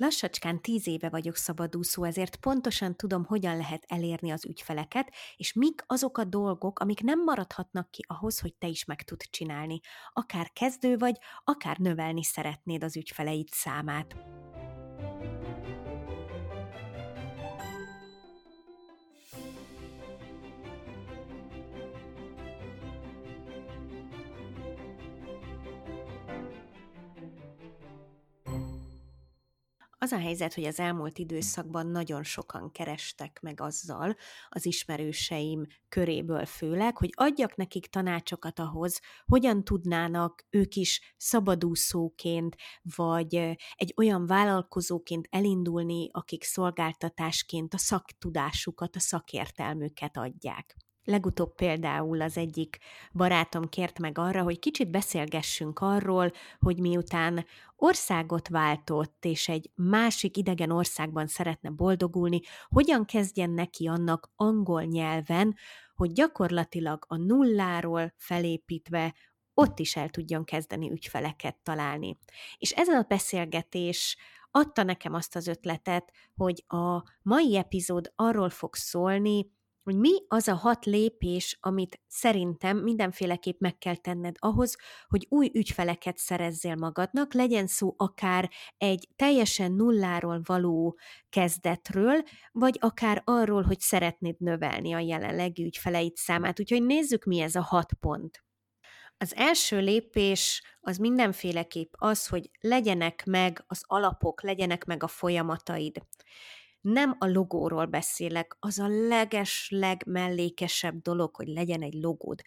Lassacskán tíz éve vagyok szabadúszó, ezért pontosan tudom, hogyan lehet elérni az ügyfeleket, és mik azok a dolgok, amik nem maradhatnak ki ahhoz, hogy te is meg tud csinálni. Akár kezdő vagy, akár növelni szeretnéd az ügyfeleid számát. Az a helyzet, hogy az elmúlt időszakban nagyon sokan kerestek meg azzal, az ismerőseim köréből főleg, hogy adjak nekik tanácsokat ahhoz, hogyan tudnának ők is szabadúszóként, vagy egy olyan vállalkozóként elindulni, akik szolgáltatásként a szaktudásukat, a szakértelmüket adják. Legutóbb például az egyik barátom kért meg arra, hogy kicsit beszélgessünk arról, hogy miután országot váltott, és egy másik idegen országban szeretne boldogulni, hogyan kezdjen neki annak angol nyelven, hogy gyakorlatilag a nulláról felépítve ott is el tudjon kezdeni ügyfeleket találni. És ez a beszélgetés adta nekem azt az ötletet, hogy a mai epizód arról fog szólni, hogy mi az a hat lépés, amit szerintem mindenféleképp meg kell tenned ahhoz, hogy új ügyfeleket szerezzél magadnak, legyen szó akár egy teljesen nulláról való kezdetről, vagy akár arról, hogy szeretnéd növelni a jelenlegi ügyfeleid számát. Úgyhogy nézzük, mi ez a hat pont. Az első lépés az mindenféleképp az, hogy legyenek meg az alapok, legyenek meg a folyamataid nem a logóról beszélek, az a leges, legmellékesebb dolog, hogy legyen egy logód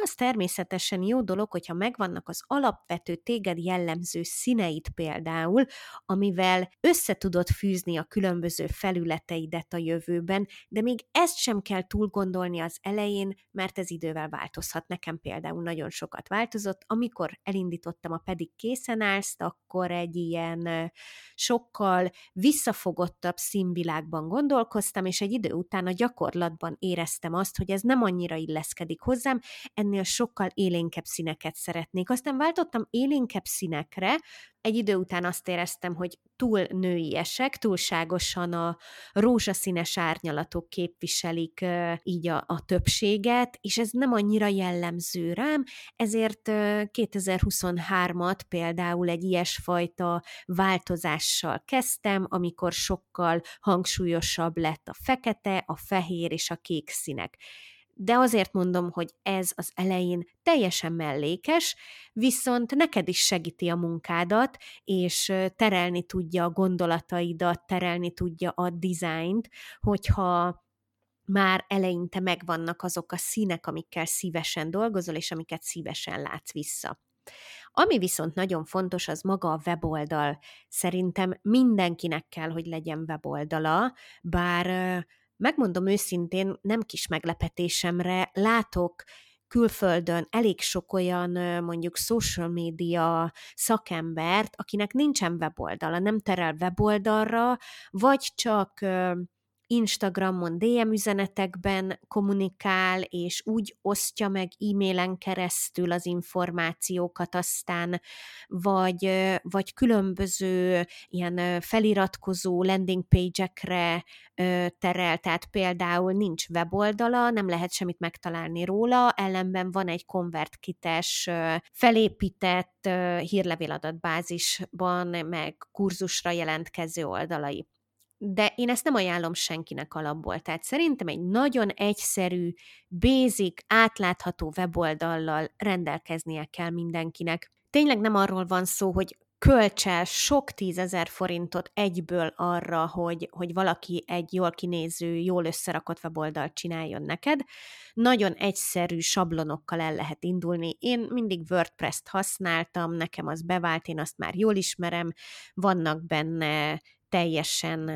az természetesen jó dolog, hogyha megvannak az alapvető téged jellemző színeit például, amivel össze tudod fűzni a különböző felületeidet a jövőben, de még ezt sem kell túl gondolni az elején, mert ez idővel változhat. Nekem például nagyon sokat változott. Amikor elindítottam a pedig készen állsz, akkor egy ilyen sokkal visszafogottabb színvilágban gondolkoztam, és egy idő után a gyakorlatban éreztem azt, hogy ez nem annyira illeszkedik hozzám, ennél sokkal élénkebb színeket szeretnék. Aztán váltottam élénkebb színekre, egy idő után azt éreztem, hogy túl nőiesek, túlságosan a rózsaszínes árnyalatok képviselik így a, a többséget, és ez nem annyira jellemző rám, ezért 2023-at például egy ilyesfajta változással kezdtem, amikor sokkal hangsúlyosabb lett a fekete, a fehér és a kék színek de azért mondom, hogy ez az elején teljesen mellékes, viszont neked is segíti a munkádat, és terelni tudja a gondolataidat, terelni tudja a dizájnt, hogyha már eleinte megvannak azok a színek, amikkel szívesen dolgozol, és amiket szívesen látsz vissza. Ami viszont nagyon fontos, az maga a weboldal. Szerintem mindenkinek kell, hogy legyen weboldala, bár megmondom őszintén, nem kis meglepetésemre látok külföldön elég sok olyan mondjuk social media szakembert, akinek nincsen weboldala, nem terel weboldalra, vagy csak Instagramon DM üzenetekben kommunikál, és úgy osztja meg e-mailen keresztül az információkat aztán, vagy, vagy különböző ilyen feliratkozó landing page-ekre terel, tehát például nincs weboldala, nem lehet semmit megtalálni róla, ellenben van egy konvertkites felépített hírlevéladatbázisban, meg kurzusra jelentkező oldalai de én ezt nem ajánlom senkinek alapból. Tehát szerintem egy nagyon egyszerű, basic, átlátható weboldallal rendelkeznie kell mindenkinek. Tényleg nem arról van szó, hogy költse sok tízezer forintot egyből arra, hogy, hogy valaki egy jól kinéző, jól összerakott weboldalt csináljon neked. Nagyon egyszerű sablonokkal el lehet indulni. Én mindig WordPress-t használtam, nekem az bevált, én azt már jól ismerem, vannak benne teljesen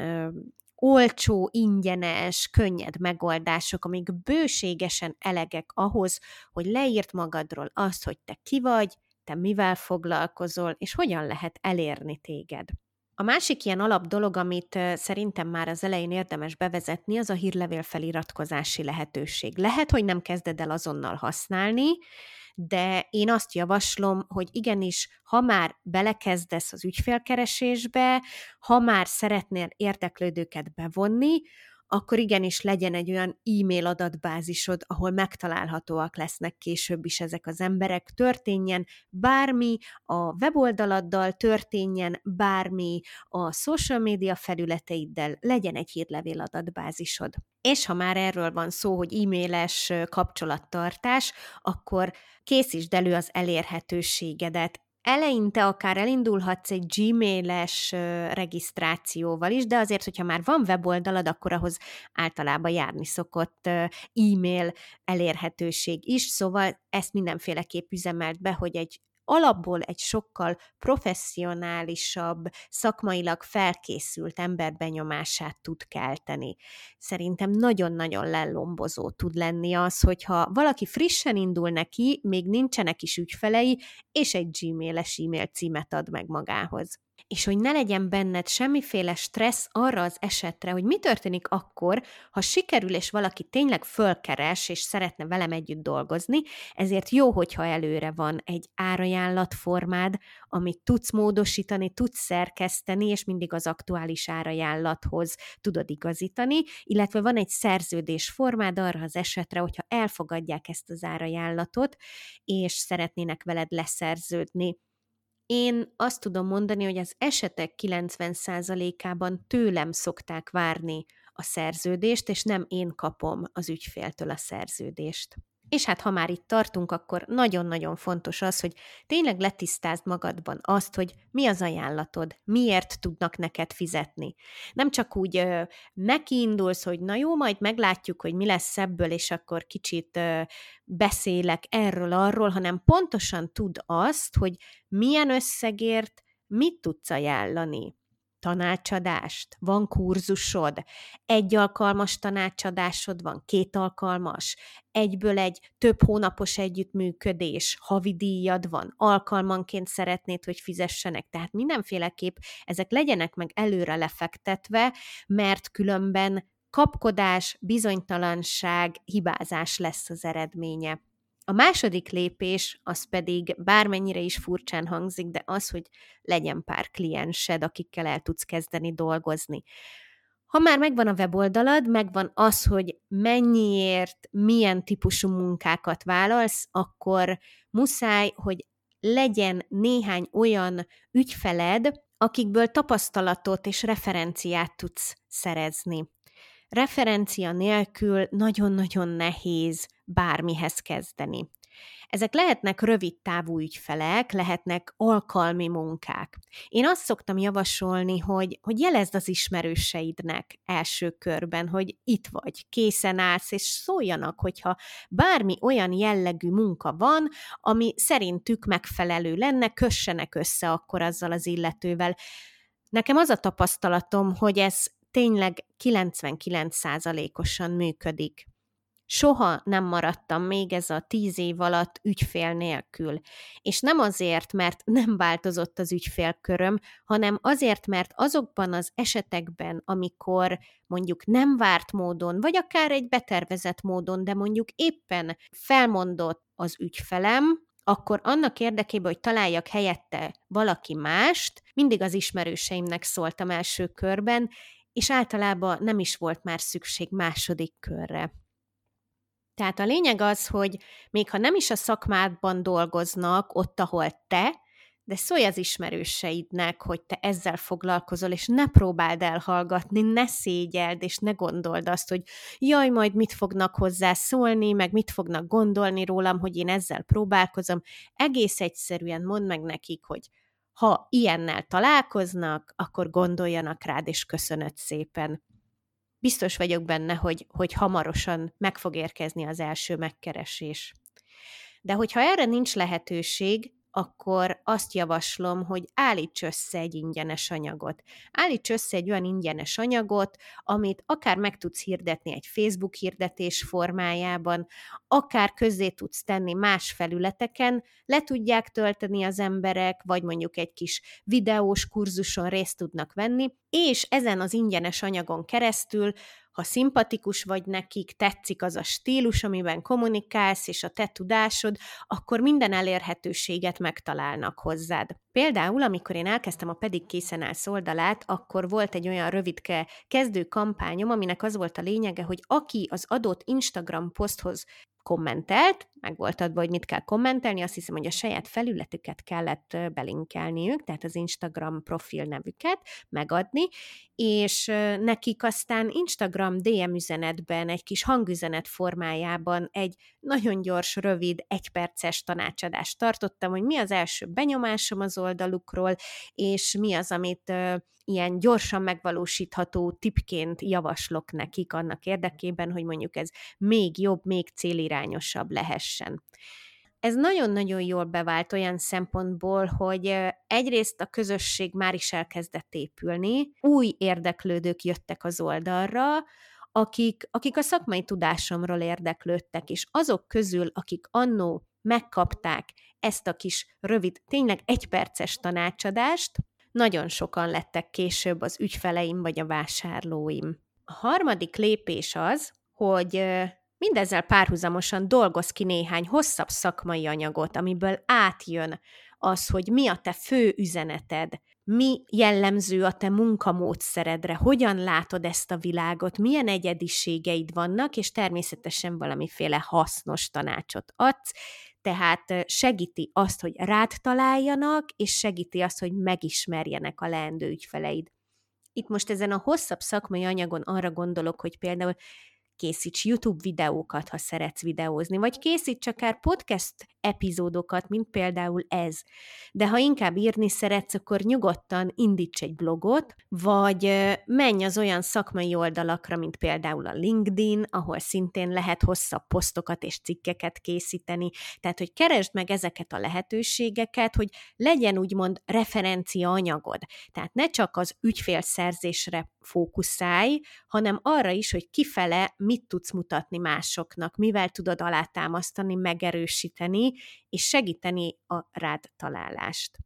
olcsó, ingyenes, könnyed megoldások, amik bőségesen elegek ahhoz, hogy leírt magadról azt, hogy te ki vagy, te mivel foglalkozol, és hogyan lehet elérni téged. A másik ilyen alap dolog, amit szerintem már az elején érdemes bevezetni, az a hírlevél feliratkozási lehetőség. Lehet, hogy nem kezded el azonnal használni, de én azt javaslom, hogy igenis, ha már belekezdesz az ügyfélkeresésbe, ha már szeretnél érdeklődőket bevonni, akkor igenis legyen egy olyan e-mail adatbázisod, ahol megtalálhatóak lesznek később is ezek az emberek, történjen bármi a weboldaladdal, történjen bármi a social media felületeiddel, legyen egy hírlevél adatbázisod. És ha már erről van szó, hogy e-mailes kapcsolattartás, akkor készítsd elő az elérhetőségedet eleinte akár elindulhatsz egy gmail-es regisztrációval is, de azért, hogyha már van weboldalad, akkor ahhoz általában járni szokott e-mail elérhetőség is, szóval ezt mindenféleképp üzemelt be, hogy egy alapból egy sokkal professzionálisabb, szakmailag felkészült ember benyomását tud kelteni. Szerintem nagyon-nagyon lelombozó tud lenni az, hogyha valaki frissen indul neki, még nincsenek is ügyfelei, és egy gmail-es e-mail címet ad meg magához és hogy ne legyen benned semmiféle stressz arra az esetre, hogy mi történik akkor, ha sikerül, és valaki tényleg fölkeres, és szeretne velem együtt dolgozni, ezért jó, hogyha előre van egy árajánlatformád, amit tudsz módosítani, tudsz szerkeszteni, és mindig az aktuális árajánlathoz tudod igazítani, illetve van egy szerződésformád arra az esetre, hogyha elfogadják ezt az árajánlatot, és szeretnének veled leszerződni én azt tudom mondani, hogy az esetek 90%-ában tőlem szokták várni a szerződést, és nem én kapom az ügyféltől a szerződést. És hát ha már itt tartunk, akkor nagyon-nagyon fontos az, hogy tényleg letisztázd magadban azt, hogy mi az ajánlatod, miért tudnak neked fizetni. Nem csak úgy ö, nekiindulsz, hogy na jó, majd meglátjuk, hogy mi lesz ebből, és akkor kicsit ö, beszélek erről-arról, hanem pontosan tud azt, hogy milyen összegért mit tudsz ajánlani tanácsadást, van kurzusod, egy alkalmas tanácsadásod van, két alkalmas, egyből egy több hónapos együttműködés, havidíjad van, alkalmanként szeretnéd, hogy fizessenek, tehát mindenféleképp ezek legyenek meg előre lefektetve, mert különben kapkodás, bizonytalanság, hibázás lesz az eredménye. A második lépés az pedig bármennyire is furcsán hangzik, de az, hogy legyen pár kliensed, akikkel el tudsz kezdeni dolgozni. Ha már megvan a weboldalad, megvan az, hogy mennyiért, milyen típusú munkákat vállalsz, akkor muszáj, hogy legyen néhány olyan ügyfeled, akikből tapasztalatot és referenciát tudsz szerezni. Referencia nélkül nagyon-nagyon nehéz bármihez kezdeni. Ezek lehetnek rövid távú ügyfelek, lehetnek alkalmi munkák. Én azt szoktam javasolni, hogy, hogy jelezd az ismerőseidnek első körben, hogy itt vagy, készen állsz, és szóljanak, hogyha bármi olyan jellegű munka van, ami szerintük megfelelő lenne, kössenek össze akkor azzal az illetővel. Nekem az a tapasztalatom, hogy ez tényleg 99%-osan működik. Soha nem maradtam még ez a tíz év alatt ügyfél nélkül. És nem azért, mert nem változott az ügyfélköröm, hanem azért, mert azokban az esetekben, amikor mondjuk nem várt módon, vagy akár egy betervezett módon, de mondjuk éppen felmondott az ügyfelem, akkor annak érdekében, hogy találjak helyette valaki mást, mindig az ismerőseimnek szóltam első körben, és általában nem is volt már szükség második körre. Tehát a lényeg az, hogy még ha nem is a szakmádban dolgoznak ott, ahol te, de szólj az ismerőseidnek, hogy te ezzel foglalkozol, és ne próbáld elhallgatni, ne szégyeld, és ne gondold azt, hogy jaj, majd mit fognak hozzá szólni, meg mit fognak gondolni rólam, hogy én ezzel próbálkozom. Egész egyszerűen mondd meg nekik, hogy ha ilyennel találkoznak, akkor gondoljanak rád, és köszönöd szépen. Biztos vagyok benne, hogy, hogy hamarosan meg fog érkezni az első megkeresés. De hogyha erre nincs lehetőség, akkor azt javaslom, hogy állíts össze egy ingyenes anyagot. Állíts össze egy olyan ingyenes anyagot, amit akár meg tudsz hirdetni egy Facebook hirdetés formájában, akár közzé tudsz tenni más felületeken, le tudják tölteni az emberek, vagy mondjuk egy kis videós kurzuson részt tudnak venni, és ezen az ingyenes anyagon keresztül ha szimpatikus vagy nekik, tetszik az a stílus, amiben kommunikálsz, és a te tudásod, akkor minden elérhetőséget megtalálnak hozzád. Például, amikor én elkezdtem a Pedig készen állsz oldalát, akkor volt egy olyan rövidke kezdő kampányom, aminek az volt a lényege, hogy aki az adott Instagram poszthoz kommentelt, meg volt adva, hogy mit kell kommentelni, azt hiszem, hogy a saját felületüket kellett belinkelniük, tehát az Instagram profil nevüket megadni, és nekik aztán Instagram DM üzenetben, egy kis hangüzenet formájában egy nagyon gyors, rövid, egyperces tanácsadást tartottam, hogy mi az első benyomásom az oldalukról, és mi az, amit ilyen gyorsan megvalósítható tipként javaslok nekik annak érdekében, hogy mondjuk ez még jobb, még célirányosabb lehessen. Ez nagyon-nagyon jól bevált olyan szempontból, hogy egyrészt a közösség már is elkezdett épülni, új érdeklődők jöttek az oldalra, akik, akik a szakmai tudásomról érdeklődtek, és azok közül, akik annó megkapták ezt a kis rövid, tényleg egyperces tanácsadást, nagyon sokan lettek később az ügyfeleim vagy a vásárlóim. A harmadik lépés az, hogy mindezzel párhuzamosan dolgoz ki néhány hosszabb szakmai anyagot, amiből átjön az, hogy mi a te fő üzeneted, mi jellemző a te munkamódszeredre, hogyan látod ezt a világot, milyen egyediségeid vannak, és természetesen valamiféle hasznos tanácsot adsz, tehát segíti azt, hogy rád találjanak, és segíti azt, hogy megismerjenek a leendő ügyfeleid. Itt most ezen a hosszabb szakmai anyagon arra gondolok, hogy például készíts YouTube videókat, ha szeretsz videózni, vagy készíts akár podcast epizódokat, mint például ez. De ha inkább írni szeretsz, akkor nyugodtan indíts egy blogot, vagy menj az olyan szakmai oldalakra, mint például a LinkedIn, ahol szintén lehet hosszabb posztokat és cikkeket készíteni. Tehát, hogy keresd meg ezeket a lehetőségeket, hogy legyen úgymond referencia anyagod. Tehát ne csak az ügyfélszerzésre fókuszálj, hanem arra is, hogy kifele mit tudsz mutatni másoknak, mivel tudod alátámasztani, megerősíteni, és segíteni a rád találást.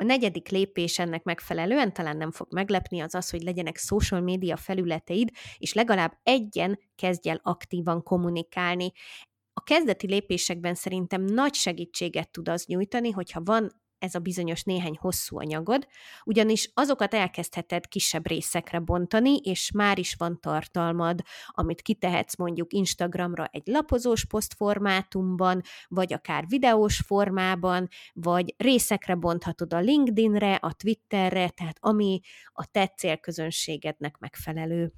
A negyedik lépés ennek megfelelően talán nem fog meglepni, az az, hogy legyenek social média felületeid, és legalább egyen kezdj el aktívan kommunikálni. A kezdeti lépésekben szerintem nagy segítséget tud az nyújtani, hogyha van ez a bizonyos néhány hosszú anyagod, ugyanis azokat elkezdheted kisebb részekre bontani, és már is van tartalmad, amit kitehetsz mondjuk Instagramra egy lapozós posztformátumban, vagy akár videós formában, vagy részekre bonthatod a LinkedInre, a Twitterre, tehát ami a te célközönségednek megfelelő.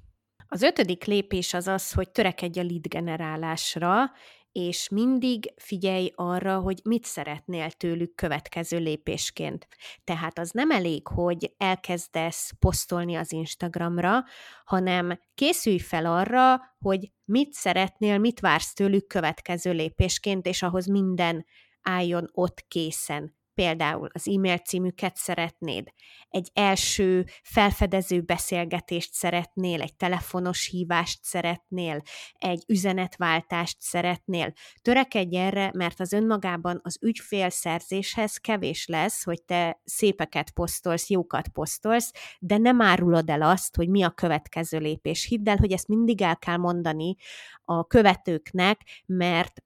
Az ötödik lépés az az, hogy törekedj a lead generálásra, és mindig figyelj arra, hogy mit szeretnél tőlük következő lépésként. Tehát az nem elég, hogy elkezdesz posztolni az Instagramra, hanem készülj fel arra, hogy mit szeretnél, mit vársz tőlük következő lépésként, és ahhoz minden álljon ott készen például az e-mail címüket szeretnéd, egy első felfedező beszélgetést szeretnél, egy telefonos hívást szeretnél, egy üzenetváltást szeretnél. Törekedj erre, mert az önmagában az ügyfélszerzéshez kevés lesz, hogy te szépeket posztolsz, jókat posztolsz, de nem árulod el azt, hogy mi a következő lépés. Hidd el, hogy ezt mindig el kell mondani a követőknek, mert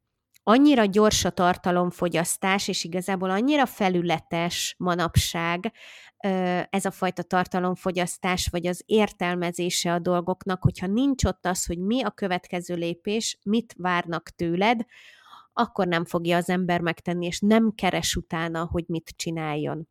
annyira gyors a tartalomfogyasztás, és igazából annyira felületes manapság ez a fajta tartalomfogyasztás, vagy az értelmezése a dolgoknak, hogyha nincs ott az, hogy mi a következő lépés, mit várnak tőled, akkor nem fogja az ember megtenni, és nem keres utána, hogy mit csináljon.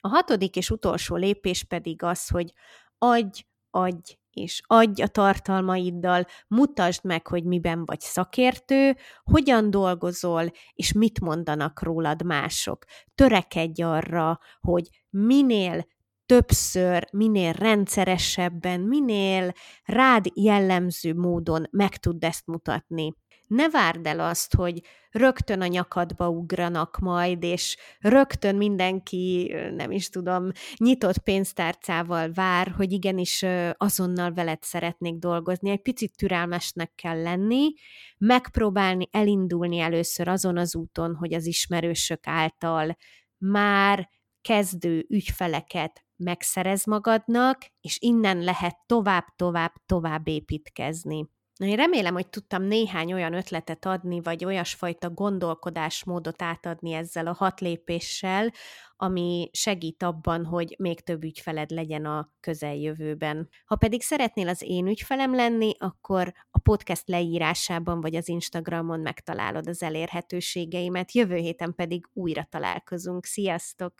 A hatodik és utolsó lépés pedig az, hogy adj, adj, és adj a tartalmaiddal, mutasd meg, hogy miben vagy szakértő, hogyan dolgozol, és mit mondanak rólad mások. Törekedj arra, hogy minél többször, minél rendszeresebben, minél rád jellemző módon meg tudd ezt mutatni ne várd el azt, hogy rögtön a nyakadba ugranak majd, és rögtön mindenki, nem is tudom, nyitott pénztárcával vár, hogy igenis azonnal veled szeretnék dolgozni. Egy picit türelmesnek kell lenni, megpróbálni elindulni először azon az úton, hogy az ismerősök által már kezdő ügyfeleket megszerez magadnak, és innen lehet tovább, tovább, tovább építkezni. Na, én remélem, hogy tudtam néhány olyan ötletet adni, vagy olyasfajta gondolkodásmódot átadni ezzel a hat lépéssel, ami segít abban, hogy még több ügyfeled legyen a közeljövőben. Ha pedig szeretnél az én ügyfelem lenni, akkor a podcast leírásában vagy az Instagramon megtalálod az elérhetőségeimet, jövő héten pedig újra találkozunk. Sziasztok!